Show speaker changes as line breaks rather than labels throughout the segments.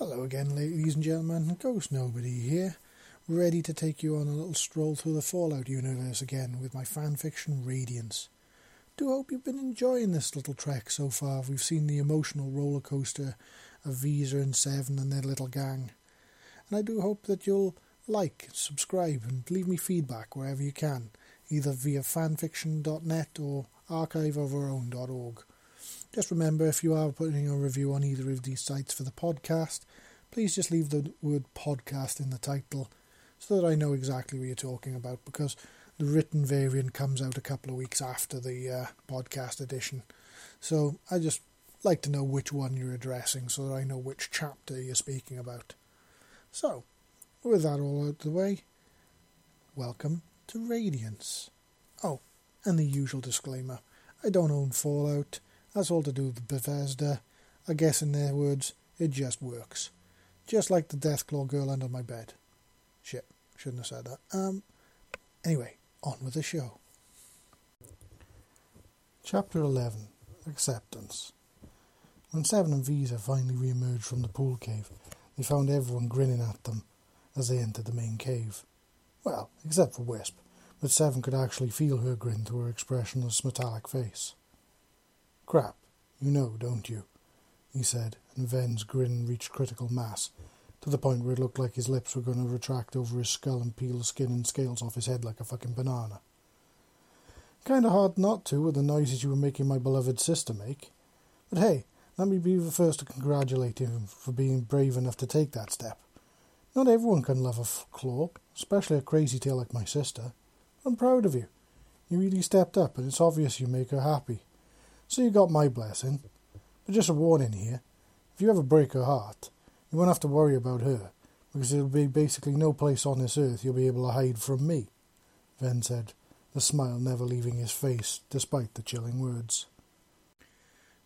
Hello again, ladies and gentlemen. Ghost Nobody here, ready to take you on a little stroll through the Fallout universe again with my fanfiction Radiance. Do hope you've been enjoying this little trek so far. We've seen the emotional roller coaster of Visa and Seven and their little gang. And I do hope that you'll like, subscribe, and leave me feedback wherever you can, either via fanfiction.net or archiveofourOwn.org. Just remember, if you are putting a review on either of these sites for the podcast, please just leave the word podcast in the title so that I know exactly what you're talking about because the written variant comes out a couple of weeks after the uh, podcast edition. So I just like to know which one you're addressing so that I know which chapter you're speaking about. So, with that all out of the way, welcome to Radiance. Oh, and the usual disclaimer I don't own Fallout. That's all to do with Bethesda. I guess in their words, it just works. Just like the Deathclaw girl under my bed. Shit, shouldn't have said that. Um, anyway, on with the show. Chapter 11 Acceptance. When Seven and Visa finally re emerged from the pool cave, they found everyone grinning at them as they entered the main cave. Well, except for Wisp, but Seven could actually feel her grin through her expressionless metallic face. Crap, you know, don't you? he said, and Ven's grin reached critical mass, to the point where it looked like his lips were going to retract over his skull and peel the skin and scales off his head like a fucking banana. Kinda hard not to with the noises you were making my beloved sister make. But hey, let me be the first to congratulate him for being brave enough to take that step. Not everyone can love a f- claw, especially a crazy tail like my sister. I'm proud of you. You really stepped up, and it's obvious you make her happy. So you got my blessing. But just a warning here if you ever break her heart, you won't have to worry about her, because there'll be basically no place on this earth you'll be able to hide from me, Ven said, the smile never leaving his face despite the chilling words.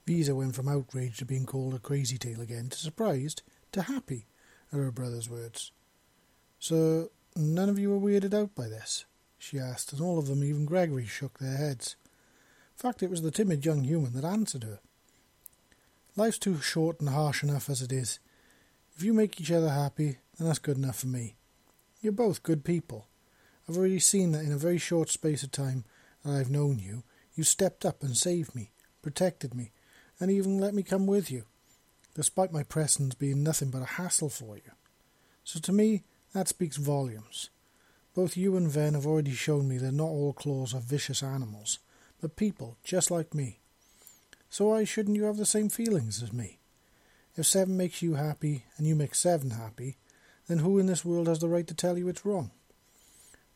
Visa went from outraged at being called a crazy tale again to surprised to happy at her brother's words. So, none of you were weirded out by this? she asked, and all of them, even Gregory, shook their heads. Fact, it was the timid young human that answered her. Life's too short and harsh enough as it is. If you make each other happy, then that's good enough for me. You're both good people. I've already seen that in a very short space of time that I've known you, you stepped up and saved me, protected me, and even let me come with you, despite my presence being nothing but a hassle for you. So to me, that speaks volumes. Both you and Ven have already shown me that not all claws are vicious animals, but people just like me. So why shouldn't you have the same feelings as me? If Seven makes you happy and you make Seven happy, then who in this world has the right to tell you it's wrong?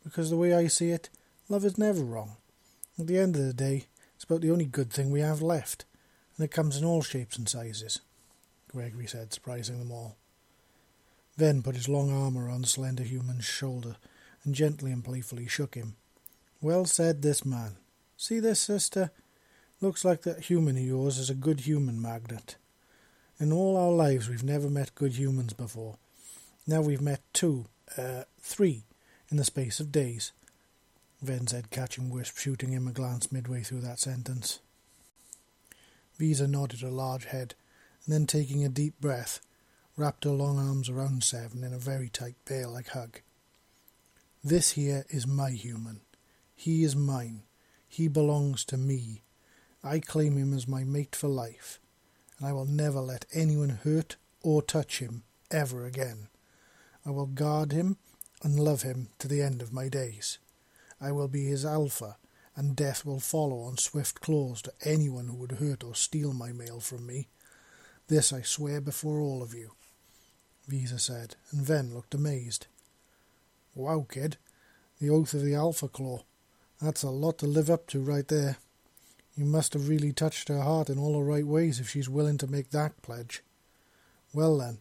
Because the way I see it, love is never wrong. At the end of the day, it's about the only good thing we have left, and it comes in all shapes and sizes, Gregory said, surprising them all. Ven put his long arm around the slender human's shoulder and gently and playfully shook him. Well said, this man. See this, sister? Looks like that human of yours is a good human magnet. In all our lives, we've never met good humans before. Now we've met two, uh, three, in the space of days. Ven said, catching Wisp, shooting him a glance midway through that sentence. Visa nodded her large head, and then taking a deep breath, wrapped her long arms around Seven in a very tight bear-like hug. This here is my human. He is mine. He belongs to me. I claim him as my mate for life, and I will never let anyone hurt or touch him ever again. I will guard him and love him to the end of my days. I will be his alpha, and death will follow on swift claws to anyone who would hurt or steal my male from me. This I swear before all of you, Visa said, and Ven looked amazed. Wow, kid, the oath of the Alpha Claw. That's a lot to live up to right there. You must have really touched her heart in all the right ways if she's willing to make that pledge. Well then,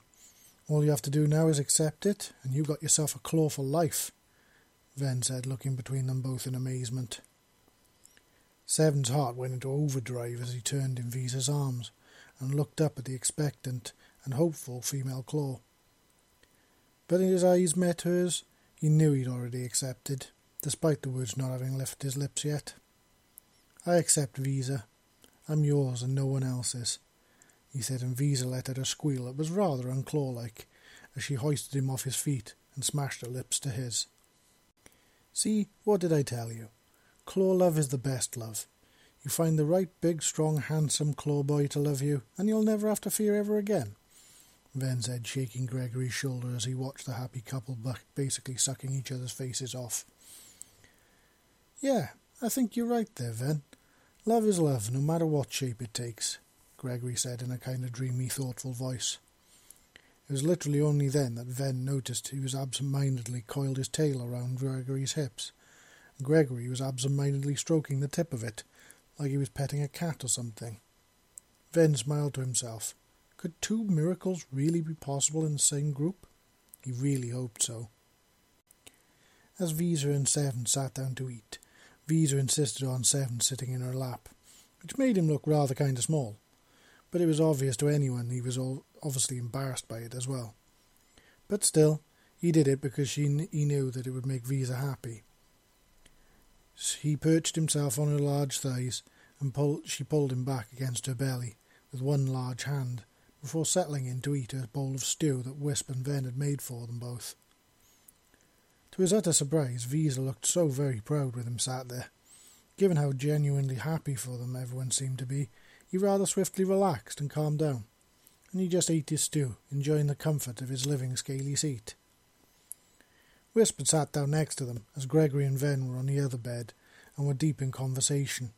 all you have to do now is accept it, and you got yourself a claw for life, Ven said, looking between them both in amazement. Seven's heart went into overdrive as he turned in Visa's arms and looked up at the expectant and hopeful female claw. But as his eyes met hers, he knew he'd already accepted despite the words not having left his lips yet. I accept Visa. I'm yours and no one else's. he said, and Visa let out a squeal that was rather unclaw-like as she hoisted him off his feet and smashed her lips to his. See, what did I tell you? Claw love is the best love. You find the right big, strong, handsome claw boy to love you, and you'll never have to fear ever again. Ven said, shaking Gregory's shoulder as he watched the happy couple basically sucking each other's faces off. Yeah, I think you're right there, Ven. Love is love, no matter what shape it takes, Gregory said in a kind of dreamy, thoughtful voice. It was literally only then that Ven noticed he was absent-mindedly coiled his tail around Gregory's hips. Gregory was absent-mindedly stroking the tip of it, like he was petting a cat or something. Ven smiled to himself. Could two miracles really be possible in the same group? He really hoped so. As Visa and Seven sat down to eat, Visa insisted on Seven sitting in her lap, which made him look rather kind of small but it was obvious to anyone he was obviously embarrassed by it as well. But still, he did it because she, he knew that it would make Visa happy. He perched himself on her large thighs, and pulled, she pulled him back against her belly with one large hand, before settling in to eat a bowl of stew that Wisp and Ven had made for them both. To his utter surprise, Visa looked so very proud with him sat there. Given how genuinely happy for them everyone seemed to be, he rather swiftly relaxed and calmed down, and he just ate his stew, enjoying the comfort of his living scaly seat. Wisp had sat down next to them, as Gregory and Ven were on the other bed, and were deep in conversation.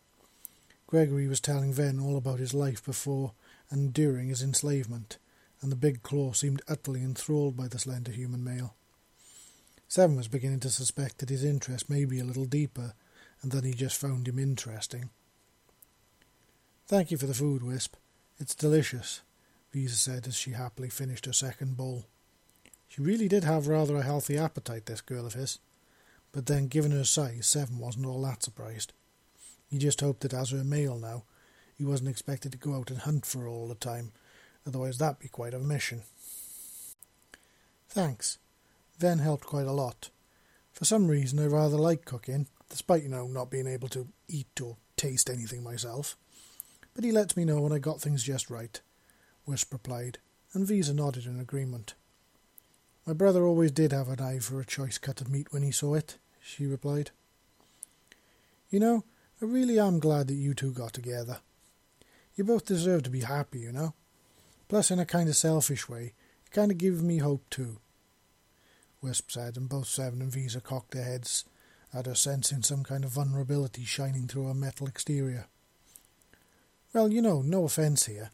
Gregory was telling Ven all about his life before and during his enslavement, and the big claw seemed utterly enthralled by the slender human male. Seven was beginning to suspect that his interest may be a little deeper, and that he just found him interesting. Thank you for the food, Wisp. It's delicious, Visa said as she happily finished her second bowl. She really did have rather a healthy appetite, this girl of his. But then, given her size, Seven wasn't all that surprised. He just hoped that as her male now, he wasn't expected to go out and hunt for her all the time, otherwise that'd be quite a mission. Thanks. Ven helped quite a lot. For some reason I rather like cooking, despite, you know, not being able to eat or taste anything myself but he lets me know when I got things just right, Wisp replied, and Visa nodded in agreement. My brother always did have an eye for a choice cut of meat when he saw it, she replied. You know, I really am glad that you two got together. You both deserve to be happy, you know. Plus, in a kind of selfish way, it kind of gives me hope too. Wisp said, and both Seven and Visa cocked their heads at her, sensing some kind of vulnerability shining through her metal exterior. Well, you know, no offence here,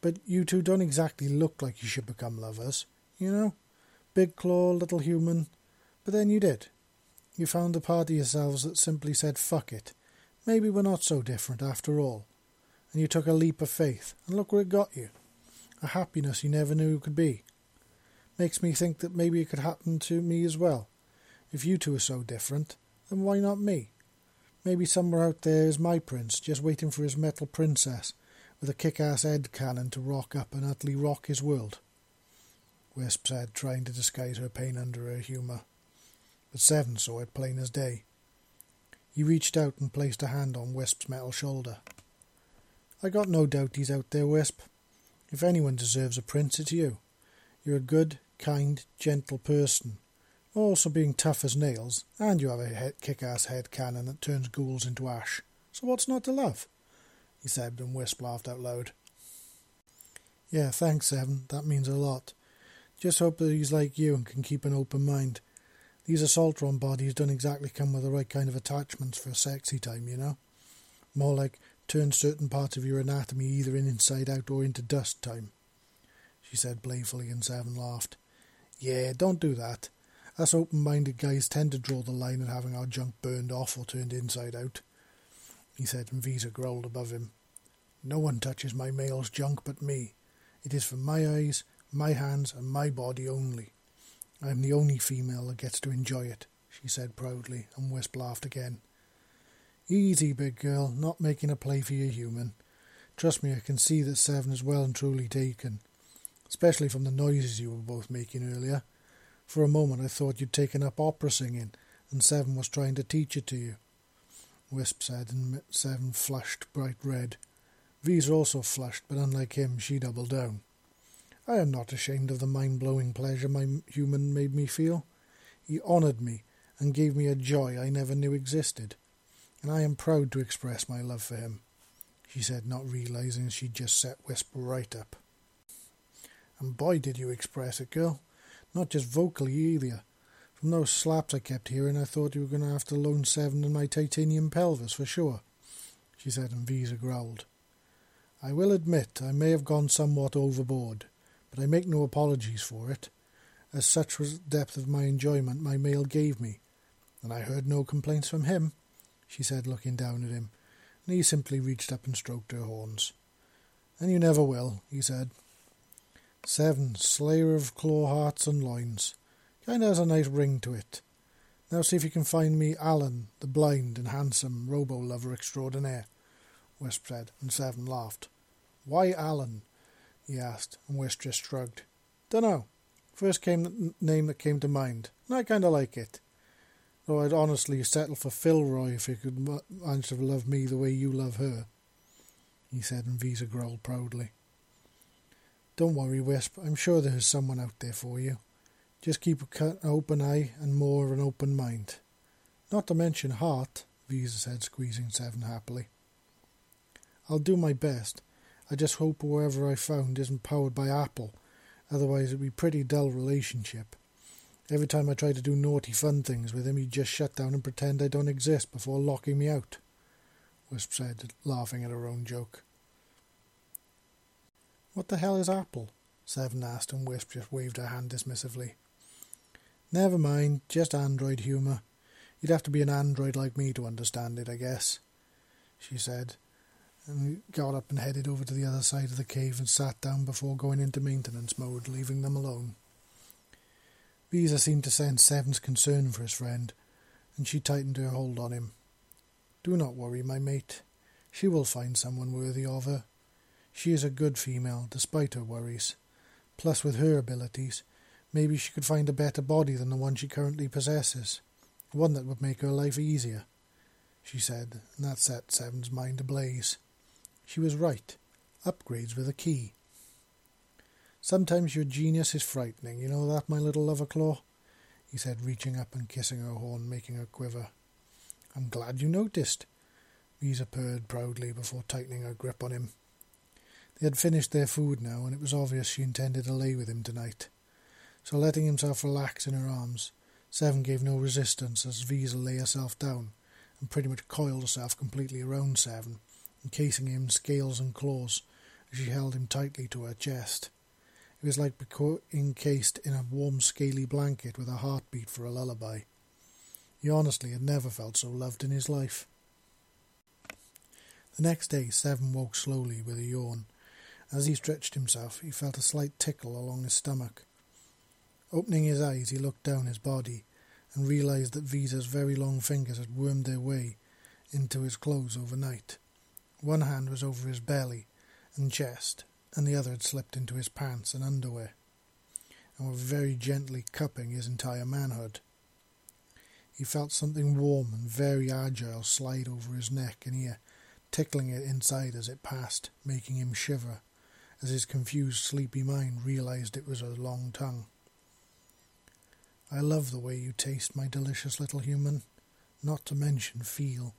but you two don't exactly look like you should become lovers, you know? Big claw, little human. But then you did. You found the part of yourselves that simply said, fuck it. Maybe we're not so different after all. And you took a leap of faith, and look where it got you. A happiness you never knew could be. Makes me think that maybe it could happen to me as well. If you two are so different, then why not me? Maybe somewhere out there is my prince, just waiting for his metal princess, with a kick-ass head cannon to rock up and utterly rock his world. Wisp said, trying to disguise her pain under her humour. But Seven saw it plain as day. He reached out and placed a hand on Wisp's metal shoulder. I got no doubt he's out there, Wisp. If anyone deserves a prince, it's you. You're a good, kind, gentle person, also being tough as nails, and you have a kick-ass head cannon that turns ghouls into ash. So what's not to love? He said, and Wisp laughed out loud. Yeah, thanks, Seven. That means a lot. Just hope that he's like you and can keep an open mind. These assaultron bodies don't exactly come with the right kind of attachments for a sexy time, you know? More like turn certain parts of your anatomy either in inside out or into dust time. She said playfully, and Seven laughed. Yeah, don't do that. Us open minded guys tend to draw the line at having our junk burned off or turned inside out, he said, and Visa growled above him. No one touches my male's junk but me. It is for my eyes, my hands, and my body only. I am the only female that gets to enjoy it, she said proudly, and Wisp laughed again. Easy, big girl, not making a play for your human. Trust me, I can see that Seven is well and truly taken, especially from the noises you were both making earlier. For a moment I thought you'd taken up opera singing, and Seven was trying to teach it to you. Wisp said, and Seven flushed bright red. Visa also flushed, but unlike him, she doubled down. I am not ashamed of the mind-blowing pleasure my human made me feel. He honoured me and gave me a joy I never knew existed, and I am proud to express my love for him, she said, not realizing she'd just set Wisp right up. And boy, did you express it, girl. Not just vocally either. From those slaps I kept hearing, I thought you were going to have to loan Seven and my titanium pelvis for sure, she said, and Visa growled. I will admit I may have gone somewhat overboard, but I make no apologies for it, as such was the depth of my enjoyment my male gave me, and I heard no complaints from him, she said, looking down at him, and he simply reached up and stroked her horns. And you never will, he said. Seven, slayer of claw hearts and loins. Kind of has a nice ring to it. Now see if you can find me Alan, the blind and handsome robo-lover extraordinaire, Wisp said, and Seven laughed. Why Alan? he asked, and Wisp just shrugged. Dunno. First came the name that came to mind, and I kind of like it. Though I'd honestly settle for Philroy if you could manage to love me the way you love her, he said, and Visa growled proudly. Don't worry, Wisp. I'm sure there is someone out there for you. Just keep an open eye and more of an open mind. Not to mention heart, Visa said, squeezing Seven happily. I'll do my best. I just hope whoever I found isn't powered by Apple. Otherwise, it'd be pretty dull relationship. Every time I try to do naughty fun things with him, he'd just shut down and pretend I don't exist before locking me out, Wisp said, laughing at her own joke. What the hell is Apple? Seven asked, and Wisp just waved her hand dismissively. Never mind, just android humour. You'd have to be an android like me to understand it, I guess, she said, and got up and headed over to the other side of the cave and sat down before going into maintenance mode, leaving them alone. Visa seemed to sense Seven's concern for his friend, and she tightened her hold on him. Do not worry, my mate. She will find someone worthy of her. She is a good female, despite her worries. Plus, with her abilities, maybe she could find a better body than the one she currently possesses. One that would make her life easier, she said, and that set Seven's mind ablaze. She was right. Upgrades were the key. Sometimes your genius is frightening, you know that, my little Loverclaw? he said, reaching up and kissing her horn, making her quiver. I'm glad you noticed. Visa purred proudly before tightening her grip on him. They had finished their food now, and it was obvious she intended to lay with him tonight. So letting himself relax in her arms, Seven gave no resistance as Visa lay herself down and pretty much coiled herself completely around Seven, encasing him in scales and claws as she held him tightly to her chest. It was like being encased in a warm, scaly blanket with a heartbeat for a lullaby. He honestly had never felt so loved in his life. The next day, Seven woke slowly with a yawn. As he stretched himself, he felt a slight tickle along his stomach. Opening his eyes, he looked down his body and realized that Visa's very long fingers had wormed their way into his clothes overnight. One hand was over his belly and chest, and the other had slipped into his pants and underwear, and were very gently cupping his entire manhood. He felt something warm and very agile slide over his neck and ear, uh, tickling it inside as it passed, making him shiver, as his confused, sleepy mind realized it was a long tongue. I love the way you taste, my delicious little human, not to mention feel,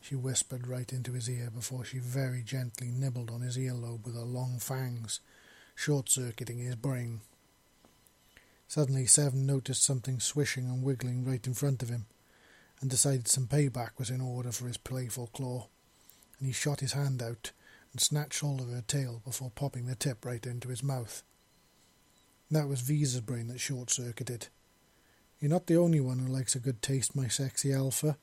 she whispered right into his ear before she very gently nibbled on his earlobe with her long fangs, short circuiting his brain. Suddenly, Seven noticed something swishing and wiggling right in front of him, and decided some payback was in order for his playful claw, and he shot his hand out and snatched hold of her tail before popping the tip right into his mouth. That was Visa's brain that short circuited. You're not the only one who likes a good taste, my sexy alpha,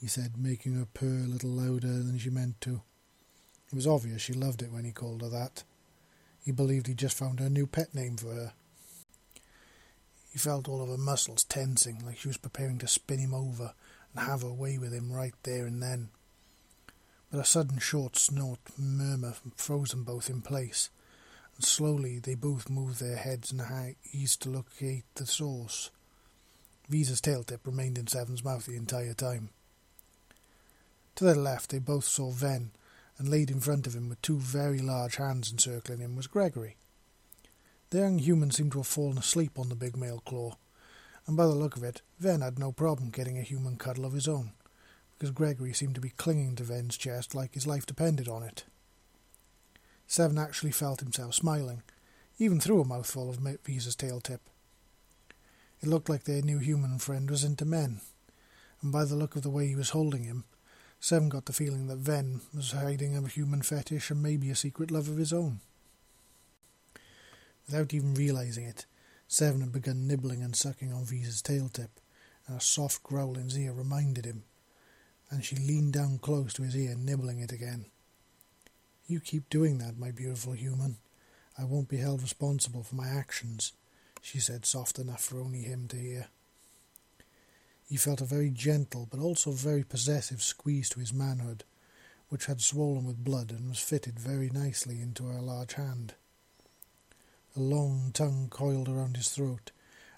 he said, making her purr a little louder than she meant to. It was obvious she loved it when he called her that. He believed he'd just found her new pet name for her. He felt all of her muscles tensing, like she was preparing to spin him over and have her way with him right there and then. But a sudden short snort murmur froze them both in place, and slowly they both moved their heads and eased to locate the source. Visa's tail tip remained in Seven's mouth the entire time. To their left, they both saw Ven, and laid in front of him with two very large hands encircling him was Gregory. The young human seemed to have fallen asleep on the big male claw, and by the look of it, Ven had no problem getting a human cuddle of his own, because Gregory seemed to be clinging to Ven's chest like his life depended on it. Seven actually felt himself smiling, even through a mouthful of Visa's tail tip. It looked like their new human friend was into men, and by the look of the way he was holding him, Seven got the feeling that Ven was hiding a human fetish and maybe a secret love of his own. Without even realizing it, Seven had begun nibbling and sucking on Visa's tail tip, and a soft growl in his ear reminded him, and she leaned down close to his ear, nibbling it again. You keep doing that, my beautiful human. I won't be held responsible for my actions, she said soft enough for only him to hear. He felt a very gentle but also very possessive squeeze to his manhood, which had swollen with blood and was fitted very nicely into her large hand. A long tongue coiled around his throat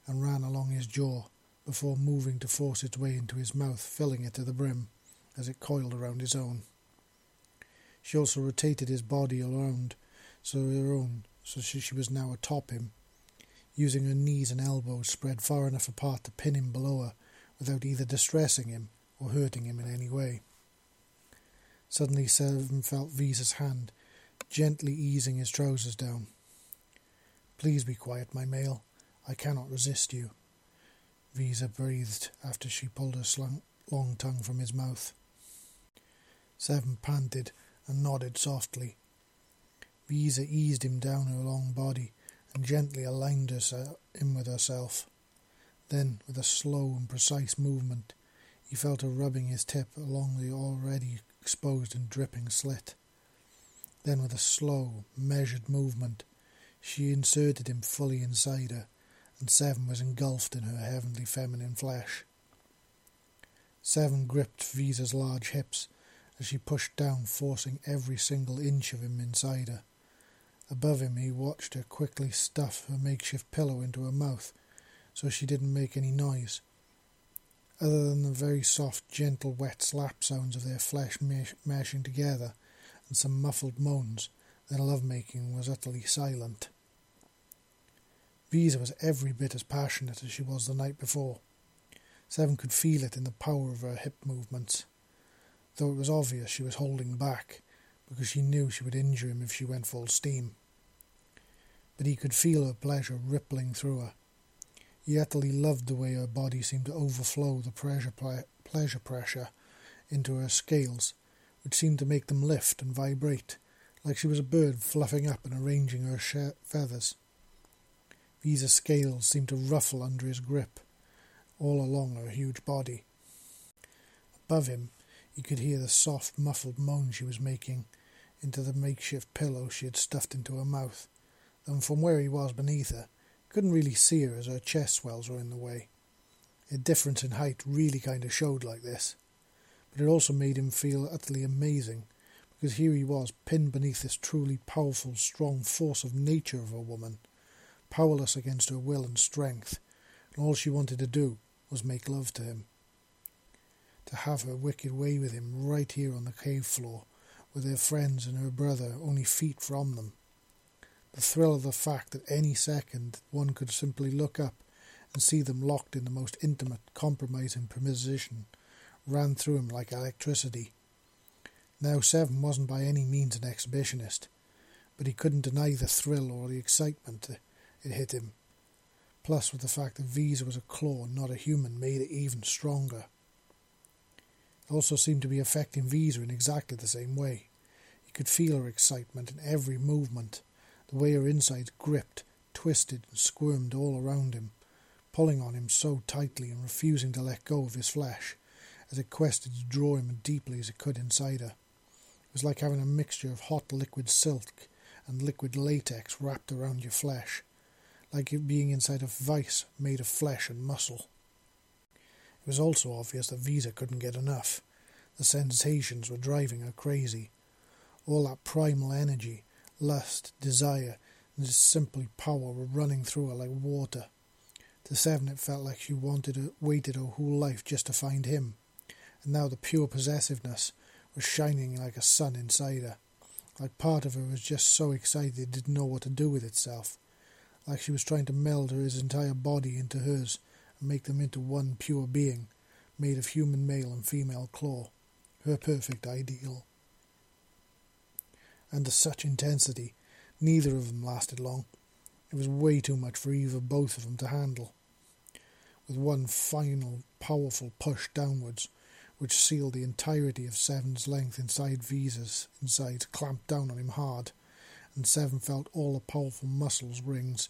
and ran along his jaw before moving to force its way into his mouth, filling it to the brim as it coiled around his own. She also rotated his body around so her own, so she was now atop him, using her knees and elbows spread far enough apart to pin him below her without either distressing him or hurting him in any way. Suddenly Seven felt Visa's hand, gently easing his trousers down. Please be quiet, my male. I cannot resist you. Visa breathed after she pulled her long tongue from his mouth. Seven panted and nodded softly. Visa eased him down her long body and gently aligned him with herself. Then, with a slow and precise movement, he felt her rubbing his tip along the already exposed and dripping slit. Then, with a slow, measured movement, she inserted him fully inside her, and Seven was engulfed in her heavenly feminine flesh. Seven gripped Visa's large hips as she pushed down, forcing every single inch of him inside her. Above him, he watched her quickly stuff her makeshift pillow into her mouth so she didn't make any noise. Other than the very soft, gentle, wet slap sounds of their flesh meshing together and some muffled moans, their love-making was utterly silent. Visa was every bit as passionate as she was the night before. Seven could feel it in the power of her hip movements, though it was obvious she was holding back because she knew she would injure him if she went full steam. But he could feel her pleasure rippling through her he utterly loved the way her body seemed to overflow the pressure pleasure pressure into her scales, which seemed to make them lift and vibrate, like she was a bird fluffing up and arranging her feathers. Visa's scales seemed to ruffle under his grip, all along her huge body. Above him, he could hear the soft, muffled moan she was making into the makeshift pillow she had stuffed into her mouth, and from where he was beneath her, couldn't really see her as her chest swells were in the way. A difference in height really kind of showed like this, but it also made him feel utterly amazing because here he was pinned beneath this truly powerful, strong force of nature of a woman, powerless against her will and strength, and all she wanted to do was make love to him. To have her wicked way with him right here on the cave floor, with her friends and her brother only feet from them the thrill of the fact that any second one could simply look up and see them locked in the most intimate, compromising position ran through him like electricity. Now, Seven wasn't by any means an exhibitionist, but he couldn't deny the thrill or the excitement it hit him. Plus, with the fact that Visa was a claw, not a human, made it even stronger. Also seemed to be affecting Visa in exactly the same way. He could feel her excitement in every movement the way her insides gripped, twisted, and squirmed all around him, pulling on him so tightly and refusing to let go of his flesh, as it quested to draw him as deeply as it could inside her. It was like having a mixture of hot liquid silk and liquid latex wrapped around your flesh, like being inside a vice made of flesh and muscle. It was also obvious that Visa couldn't get enough. The sensations were driving her crazy. All that primal energy, lust, desire, and just simply power were running through her like water. To Seven, it felt like she wanted waited her whole life just to find him, and now the pure possessiveness was shining like a sun inside her. Like part of her was just so excited it didn't know what to do with itself. Like she was trying to meld his entire body into hers and make them into one pure being, made of human male and female claw. Her perfect ideal. To such intensity, neither of them lasted long. It was way too much for either both of them to handle. With one final, powerful push downwards, which sealed the entirety of Seven's length inside Visa's inside, clamped down on him hard, and Seven felt all the powerful muscles rings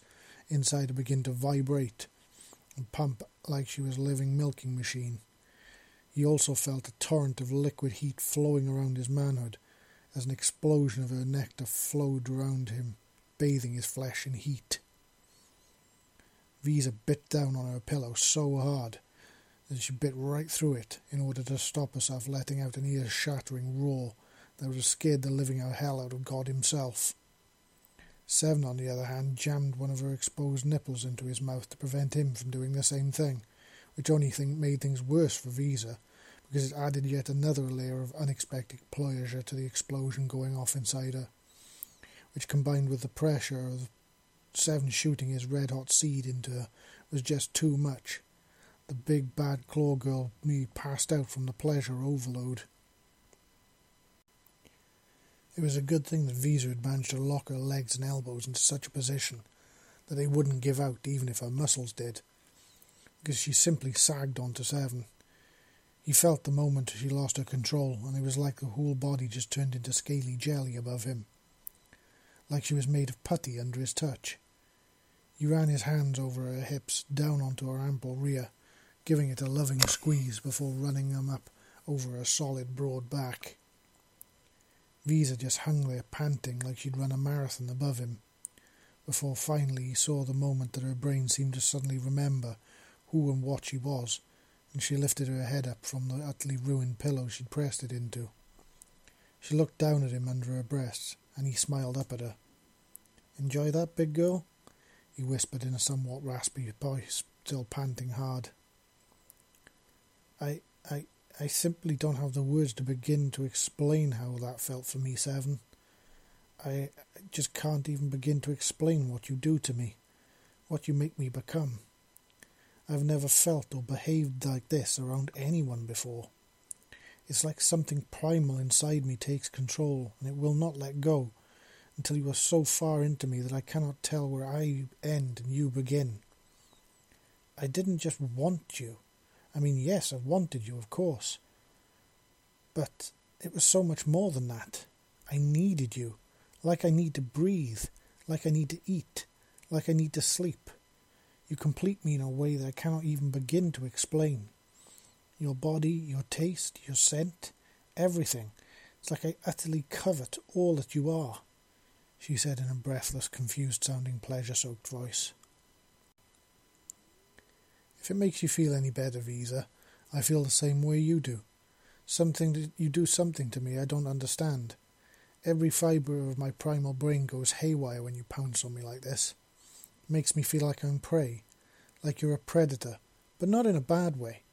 inside begin to vibrate and pump like she was a living milking machine. He also felt a torrent of liquid heat flowing around his manhood, as an explosion of her nectar flowed around him, bathing his flesh in heat. Visa bit down on her pillow so hard that she bit right through it in order to stop herself letting out an ear shattering roar that would have scared the living hell out of God himself. Seven, on the other hand, jammed one of her exposed nipples into his mouth to prevent him from doing the same thing, which only thing made things worse for Visa, because it added yet another layer of unexpected pleasure to the explosion going off inside her, which combined with the pressure of Seven shooting his red hot seed into her was just too much the big bad claw girl me passed out from the pleasure overload. It was a good thing that Visa had managed to lock her legs and elbows into such a position that they wouldn't give out even if her muscles did, because she simply sagged onto Seven. He felt the moment she lost her control, and it was like the whole body just turned into scaly jelly above him, like she was made of putty under his touch. He ran his hands over her hips, down onto her ample rear, giving it a loving squeeze before running them up over her solid broad back. Visa just hung there panting like she'd run a marathon above him, before finally he saw the moment that her brain seemed to suddenly remember who and what she was, and she lifted her head up from the utterly ruined pillow she'd pressed it into. She looked down at him under her breast, and he smiled up at her. Enjoy that, big girl? he whispered in a somewhat raspy voice, still panting hard. I, I, I simply don't have the words to begin to explain how that felt for me, Seven. I just can't even begin to explain what you do to me, what you make me become. I've never felt or behaved like this around anyone before. It's like something primal inside me takes control, and it will not let go until you are so far into me that I cannot tell where I end and you begin. I didn't just want you. I mean, yes, I've wanted you, of course. But it was so much more than that. I needed you, like I need to breathe, like I need to eat, like I need to sleep. You complete me in a way that I cannot even begin to explain. Your body, your taste, your scent, everything. It's like I utterly covet all that you are, she said in a breathless, confused sounding, pleasure soaked voice. If it makes you feel any better, Visa, I feel the same way you do. Something that you do something to me I don't understand. Every fibre of my primal brain goes haywire when you pounce on me like this. It makes me feel like I'm prey, like you're a predator, but not in a bad way.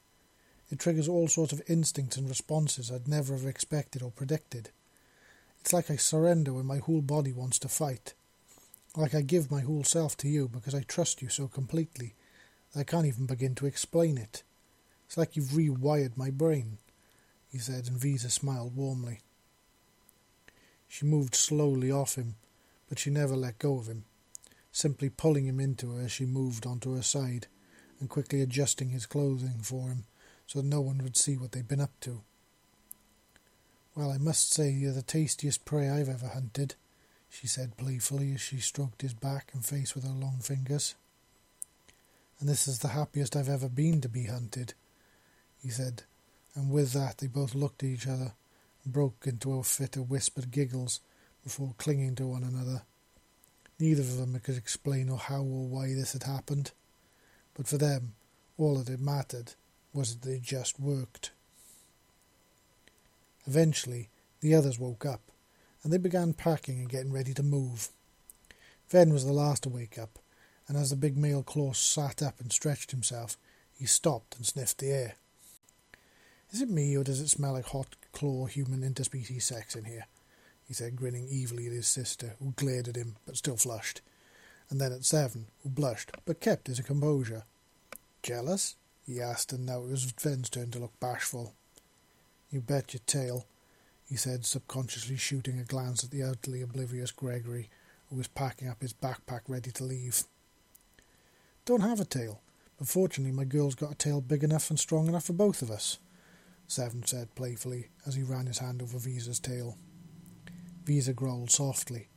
It triggers all sorts of instincts and responses I'd never have expected or predicted. It's like I surrender when my whole body wants to fight. Like I give my whole self to you because I trust you so completely I can't even begin to explain it. It's like you've rewired my brain, he said, and Visa smiled warmly. She moved slowly off him, but she never let go of him, simply pulling him into her as she moved onto her side, and quickly adjusting his clothing for him so that no one would see what they'd been up to. Well, I must say you're the tastiest prey I've ever hunted, she said playfully as she stroked his back and face with her long fingers and this is the happiest I've ever been to be hunted, he said, and with that they both looked at each other and broke into a fit of whispered giggles before clinging to one another. Neither of them could explain or how or why this had happened, but for them all that mattered was that they just worked. Eventually, the others woke up, and they began packing and getting ready to move. Ven was the last to wake up, and as the big male claw sat up and stretched himself, he stopped and sniffed the air. Is it me, or does it smell like hot claw human interspecies sex in here? he said, grinning evilly at his sister, who glared at him, but still flushed, and then at Seven, who blushed, but kept his composure. Jealous? he asked, and now it was Ven's turn to look bashful. You bet your tail, he said, subconsciously shooting a glance at the utterly oblivious Gregory, who was packing up his backpack ready to leave. Don't have a tail, but fortunately my girl's got a tail big enough and strong enough for both of us, Seven said playfully as he ran his hand over Visa's tail. Visa growled softly.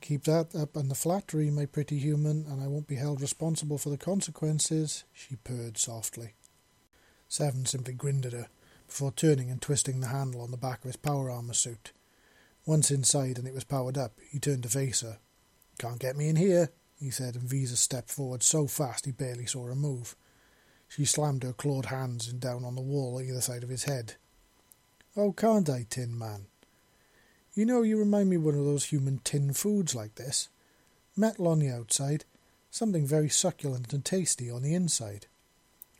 Keep that up and the flattery, my pretty human, and I won't be held responsible for the consequences, she purred softly. Seven simply grinned at her, before turning and twisting the handle on the back of his power armor suit. Once inside and it was powered up, he turned to face her. Can't get me in here, he said, and Visa stepped forward so fast he barely saw her move. She slammed her clawed hands down on the wall either side of his head. Oh, can't I, Tin Man? You know, you remind me of one of those human tin foods like this. Metal on the outside, something very succulent and tasty on the inside.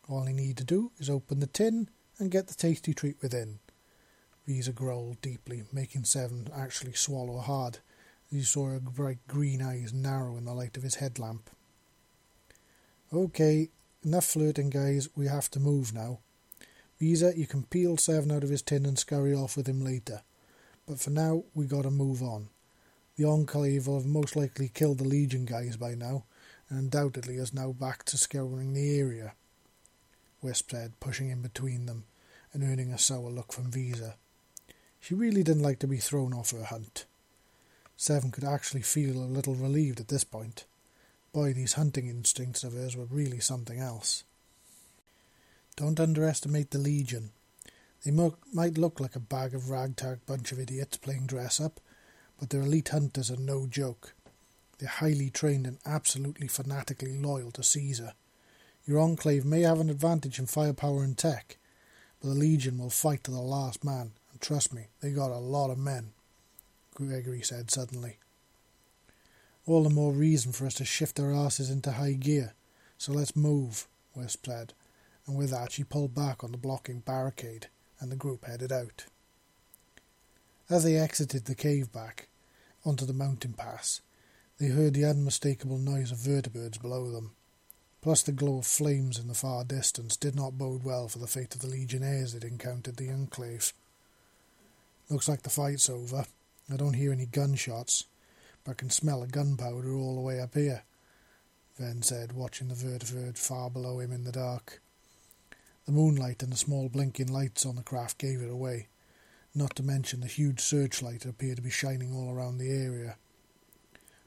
All you need to do is open the tin and get the tasty treat within. Visa growled deeply, making Seven actually swallow hard he saw her bright green eyes narrow in the light of his headlamp. Okay, enough flirting, guys. We have to move now. Visa, you can peel Seven out of his tin and scurry off with him later. But for now, we gotta move on. The Enclave will have most likely killed the Legion guys by now, and undoubtedly is now back to scouring the area. Wisp said, pushing in between them and earning a sour look from Visa. She really didn't like to be thrown off her hunt. Seven could actually feel a little relieved at this point. Boy, these hunting instincts of hers were really something else. Don't underestimate the Legion. They mo- might look like a bag of ragtag bunch of idiots playing dress up, but their elite hunters are no joke. They're highly trained and absolutely fanatically loyal to Caesar. Your enclave may have an advantage in firepower and tech, but the Legion will fight to the last man, and trust me, they got a lot of men, Gregory said suddenly. All the more reason for us to shift our asses into high gear, so let's move, Wisp said, and with that she pulled back on the blocking barricade, and the group headed out. As they exited the cave back onto the mountain pass, they heard the unmistakable noise of vertibirds below them. Plus, the glow of flames in the far distance did not bode well for the fate of the legionnaires that encountered the enclave. Looks like the fight's over. I don't hear any gunshots, but I can smell a gunpowder all the way up here, Ven said, watching the vertibird far below him in the dark. The moonlight and the small blinking lights on the craft gave it away, not to mention the huge searchlight that appeared to be shining all around the area.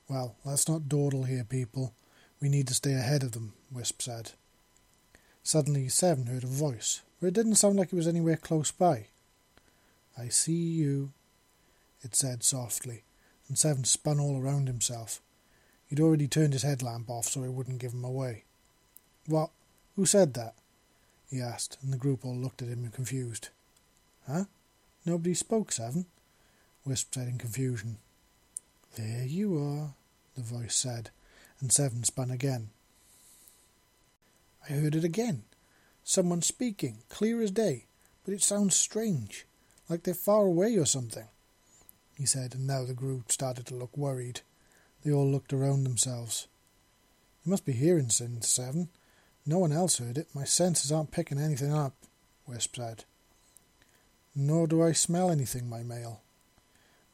Well, let's not dawdle here, people. We need to stay ahead of them, Wisp said. Suddenly Seven heard a voice, but it didn't sound like it was anywhere close by. I see you, it said softly, and Seven spun all around himself. He'd already turned his headlamp off so it wouldn't give him away. What? Who said that? he asked, and the group all looked at him confused. Huh? Nobody spoke, Seven? Wisp said in confusion. There you are, the voice said, and Seven spun again. I heard it again. Someone speaking, clear as day, but it sounds strange, like they're far away or something, he said, and now the group started to look worried. They all looked around themselves. You must be hearing sin, Seven. No one else heard it. My senses aren't picking anything up, Wisp said. Nor do I smell anything, my male,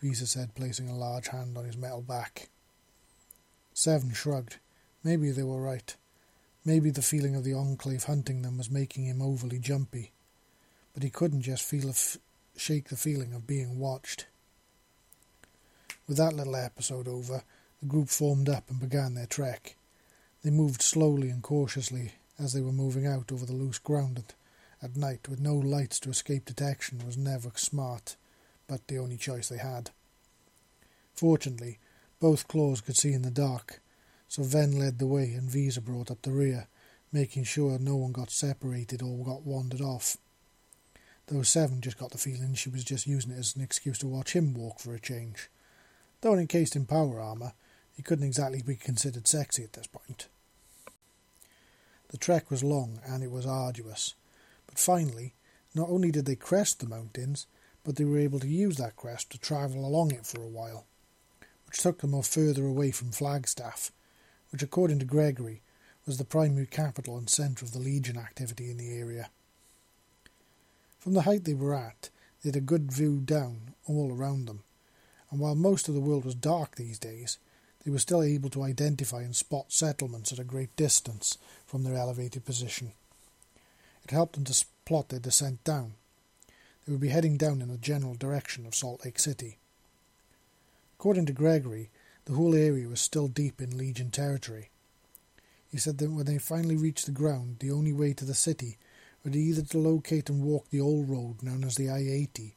Visa said, placing a large hand on his metal back. Seven shrugged. Maybe they were right. Maybe the feeling of the Enclave hunting them was making him overly jumpy. But he couldn't just feel f- shake the feeling of being watched. With that little episode over, the group formed up and began their trek. They moved slowly and cautiously as they were moving out over the loose ground at night with no lights to escape detection was never smart, but the only choice they had. Fortunately, both claws could see in the dark, so Ven led the way and Visa brought up the rear, making sure no one got separated or got wandered off. Though Seven just got the feeling she was just using it as an excuse to watch him walk for a change. Though encased in power armour, he couldn't exactly be considered sexy at this point. The trek was long and it was arduous, but finally Not only did they crest the mountains, but they were able to use that crest to travel along it for a while, which took them further away from Flagstaff, which, according to Gregory, was the primary capital and centre of the Legion activity in the area. From the height they were at, they had a good view down all around them, and while most of the world was dark these days, they were still able to identify and spot settlements at a great distance from their elevated position. It helped them to plot their descent down. They would be heading down in the general direction of Salt Lake City. According to Gregory, the whole area was still deep in Legion territory. He said that when they finally reached the ground, the only way to the city would be either to locate and walk the old road known as the I 80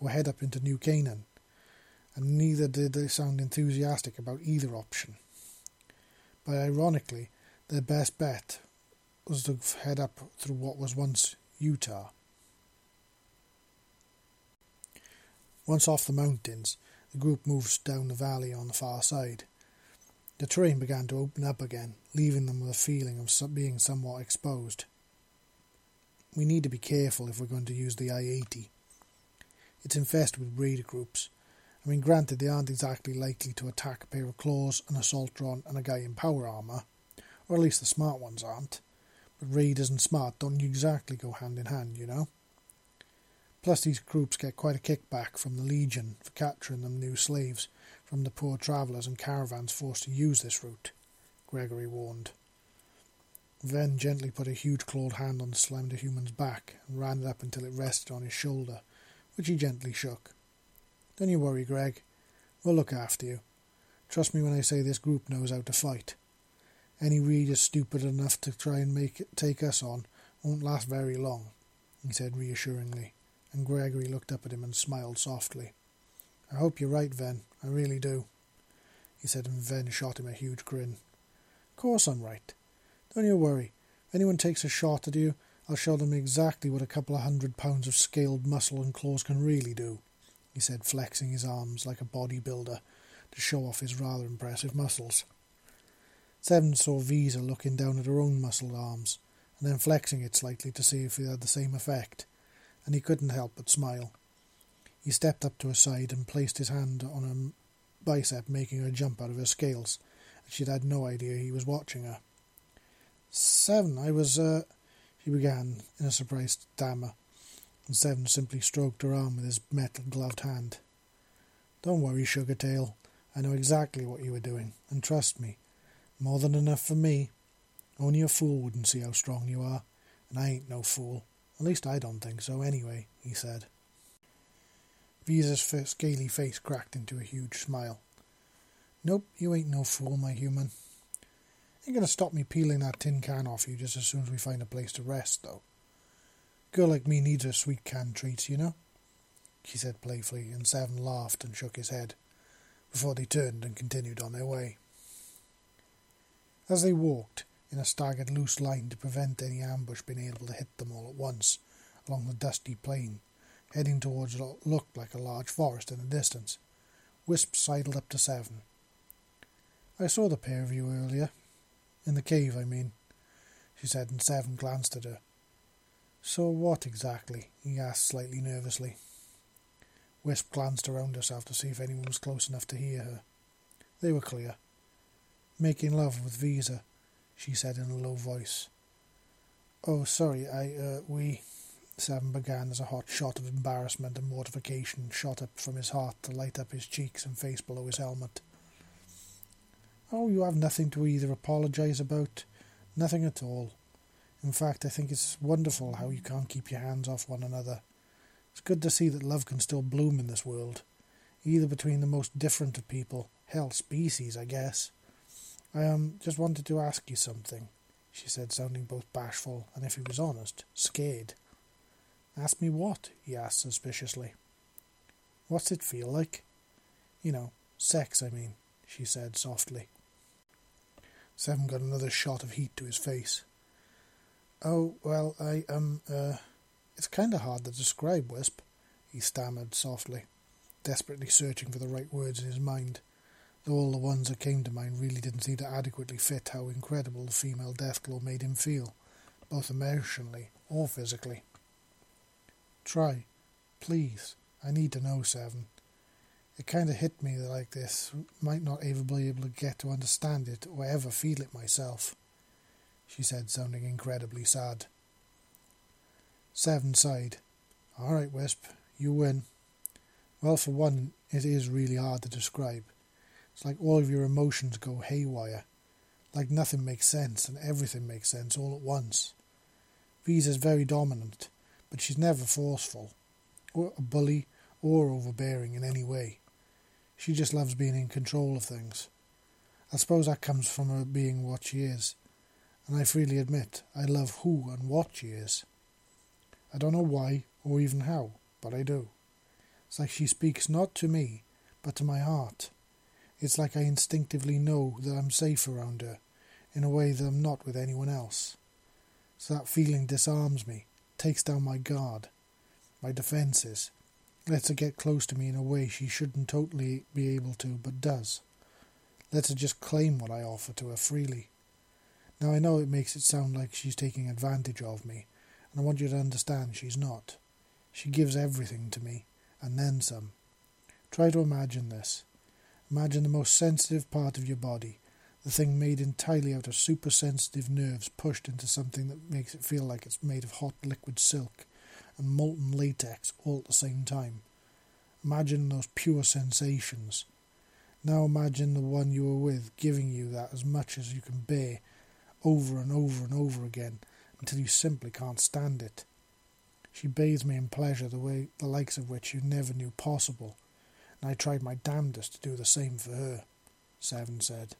or head up into New Canaan, and neither did they sound enthusiastic about either option. But ironically, their best bet was to head up through what was once Utah. Once off the mountains, the group moved down the valley on the far side. The terrain began to open up again, leaving them with a feeling of being somewhat exposed. We need to be careful if we're going to use the I-80. It's infested with raider groups. I mean, granted, they aren't exactly likely to attack a pair of claws, an assault drone, and a guy in power armour, or at least the smart ones aren't. But raiders and smart don't exactly go hand in hand, you know. Plus, these groups get quite a kickback from the Legion for capturing them new slaves from the poor travellers and caravans forced to use this route, Gregory warned. Ven gently put a huge clawed hand on the slender human's back and ran it up until it rested on his shoulder, which he gently shook. Don't you worry, Greg. We'll look after you. Trust me when I say this group knows how to fight. Any reader stupid enough to try and make it take us on won't last very long, he said reassuringly and Gregory looked up at him and smiled softly. I hope you're right, Ven. I really do, he said, and Ven shot him a huge grin. Of course I'm right. Don't you worry. If anyone takes a shot at you, I'll show them exactly what a couple of hundred pounds of scaled muscle and claws can really do, he said, flexing his arms like a bodybuilder to show off his rather impressive muscles. Seven saw Visa looking down at her own muscled arms, and then flexing it slightly to see if it had the same effect and he couldn't help but smile. He stepped up to her side and placed his hand on her bicep, making her jump out of her scales. And she'd had no idea he was watching her. Seven, I was, uh, she began in a surprised stammer, and Seven simply stroked her arm with his metal gloved hand. Don't worry, Sugartail. I know exactly what you were doing, and trust me, more than enough for me. Only a fool wouldn't see how strong you are, and I ain't no fool. At least I don't think so, anyway, he said. Visa's scaly face cracked into a huge smile. Nope, you ain't no fool, my human. Ain't gonna stop me peeling that tin can off you just as soon as we find a place to rest, though. Girl like me needs her sweet canned treats, you know? She said playfully, and Seven laughed and shook his head, before they turned and continued on their way. As they walked, in a staggered loose line to prevent any ambush being able to hit them all at once along the dusty plain, heading towards what looked like a large forest in the distance. Wisp sidled up to Seven. I saw the pair of you earlier. In the cave, I mean, she said, and Seven glanced at her. So what exactly? he asked slightly nervously. Wisp glanced around herself to see if anyone was close enough to hear her. They were clear. Making love with Visa, she said in a low voice. Oh, sorry, I, uh, we. Seven began as a hot shot of embarrassment and mortification shot up from his heart to light up his cheeks and face below his helmet. Oh, you have nothing to either apologize about. Nothing at all. In fact, I think it's wonderful how you can't keep your hands off one another. It's good to see that love can still bloom in this world, either between the most different of people, hell, species, I guess. I um, just wanted to ask you something, she said, sounding both bashful and, if he was honest, scared. Ask me what? he asked suspiciously. What's it feel like? You know, sex, I mean, she said softly. Seven got another shot of heat to his face. Oh, well, I, um, uh, it's kind of hard to describe, Wisp, he stammered softly, desperately searching for the right words in his mind though all the ones that came to mind really didn't seem to adequately fit how incredible the female death Deathclaw made him feel, both emotionally or physically. Try. Please. I need to know, Seven. It kind of hit me like this. Might not ever be able to get to understand it or ever feel it myself, she said, sounding incredibly sad. Seven sighed. All right, Wisp, you win. Well, for one, it is really hard to describe. It's like all of your emotions go haywire. Like nothing makes sense and everything makes sense all at once. Visa's very dominant, but she's never forceful, or a bully, or overbearing in any way. She just loves being in control of things. I suppose that comes from her being what she is, and I freely admit I love who and what she is. I don't know why or even how, but I do. It's like she speaks not to me, but to my heart. It's like I instinctively know that I'm safe around her, in a way that I'm not with anyone else. So that feeling disarms me, takes down my guard, my defences, lets her get close to me in a way she shouldn't totally be able to, but does. Lets her just claim what I offer to her freely. Now I know it makes it sound like she's taking advantage of me, and I want you to understand she's not. She gives everything to me, and then some. Try to imagine this. Imagine the most sensitive part of your body, the thing made entirely out of supersensitive nerves pushed into something that makes it feel like it's made of hot liquid silk and molten latex all at the same time. Imagine those pure sensations. Now imagine the one you were with giving you that as much as you can bear, over and over and over again, until you simply can't stand it. She bathes me in pleasure the way the likes of which you never knew possible, and I tried my damnedest to do the same for her, Seven said.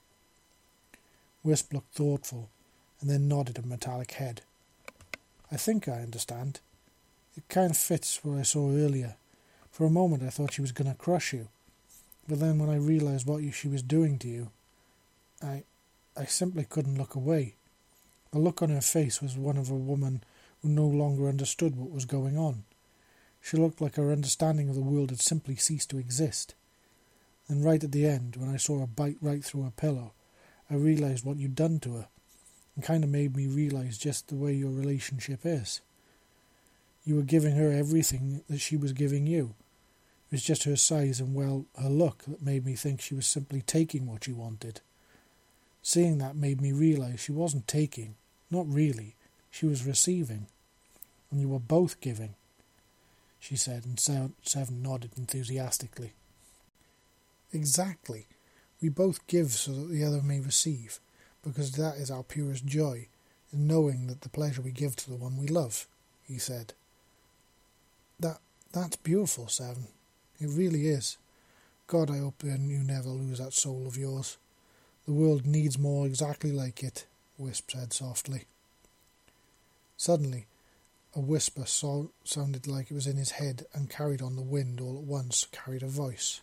Wisp looked thoughtful, and then nodded a metallic head. I think I understand. It kind of fits what I saw earlier. For a moment I thought she was going to crush you, but then when I realized what she was doing to you, I, I simply couldn't look away. The look on her face was one of a woman who no longer understood what was going on. She looked like her understanding of the world had simply ceased to exist. And right at the end, when I saw her bite right through her pillow, I realized what you'd done to her, and kind of made me realize just the way your relationship is. You were giving her everything that she was giving you. It was just her size and, well, her look that made me think she was simply taking what she wanted. Seeing that made me realize she wasn't taking, not really, she was receiving. And you were both giving, she said, and Seven nodded enthusiastically. Exactly. We both give so that the other may receive, because that is our purest joy, in knowing that the pleasure we give to the one we love, he said. That that's beautiful, Seven. It really is. God, I hope you never lose that soul of yours. The world needs more exactly like it, Wisp said softly. Suddenly, a whisper so- sounded like it was in his head and carried on the wind all at once, carried a voice.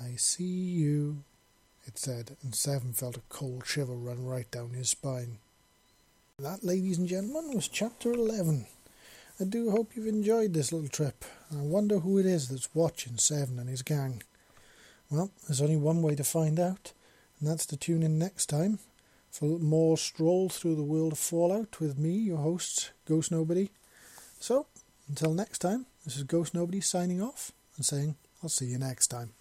I see you, it said, and Seven felt a cold shiver run right down his spine. That, ladies and gentlemen, was chapter 11. I do hope you've enjoyed this little trip. I wonder who it is that's watching Seven and his gang. Well, there's only one way to find out, and that's to tune in next time for more stroll through the world of Fallout with me, your host, Ghost Nobody. So, until next time, this is Ghost Nobody signing off and saying, I'll see you next time.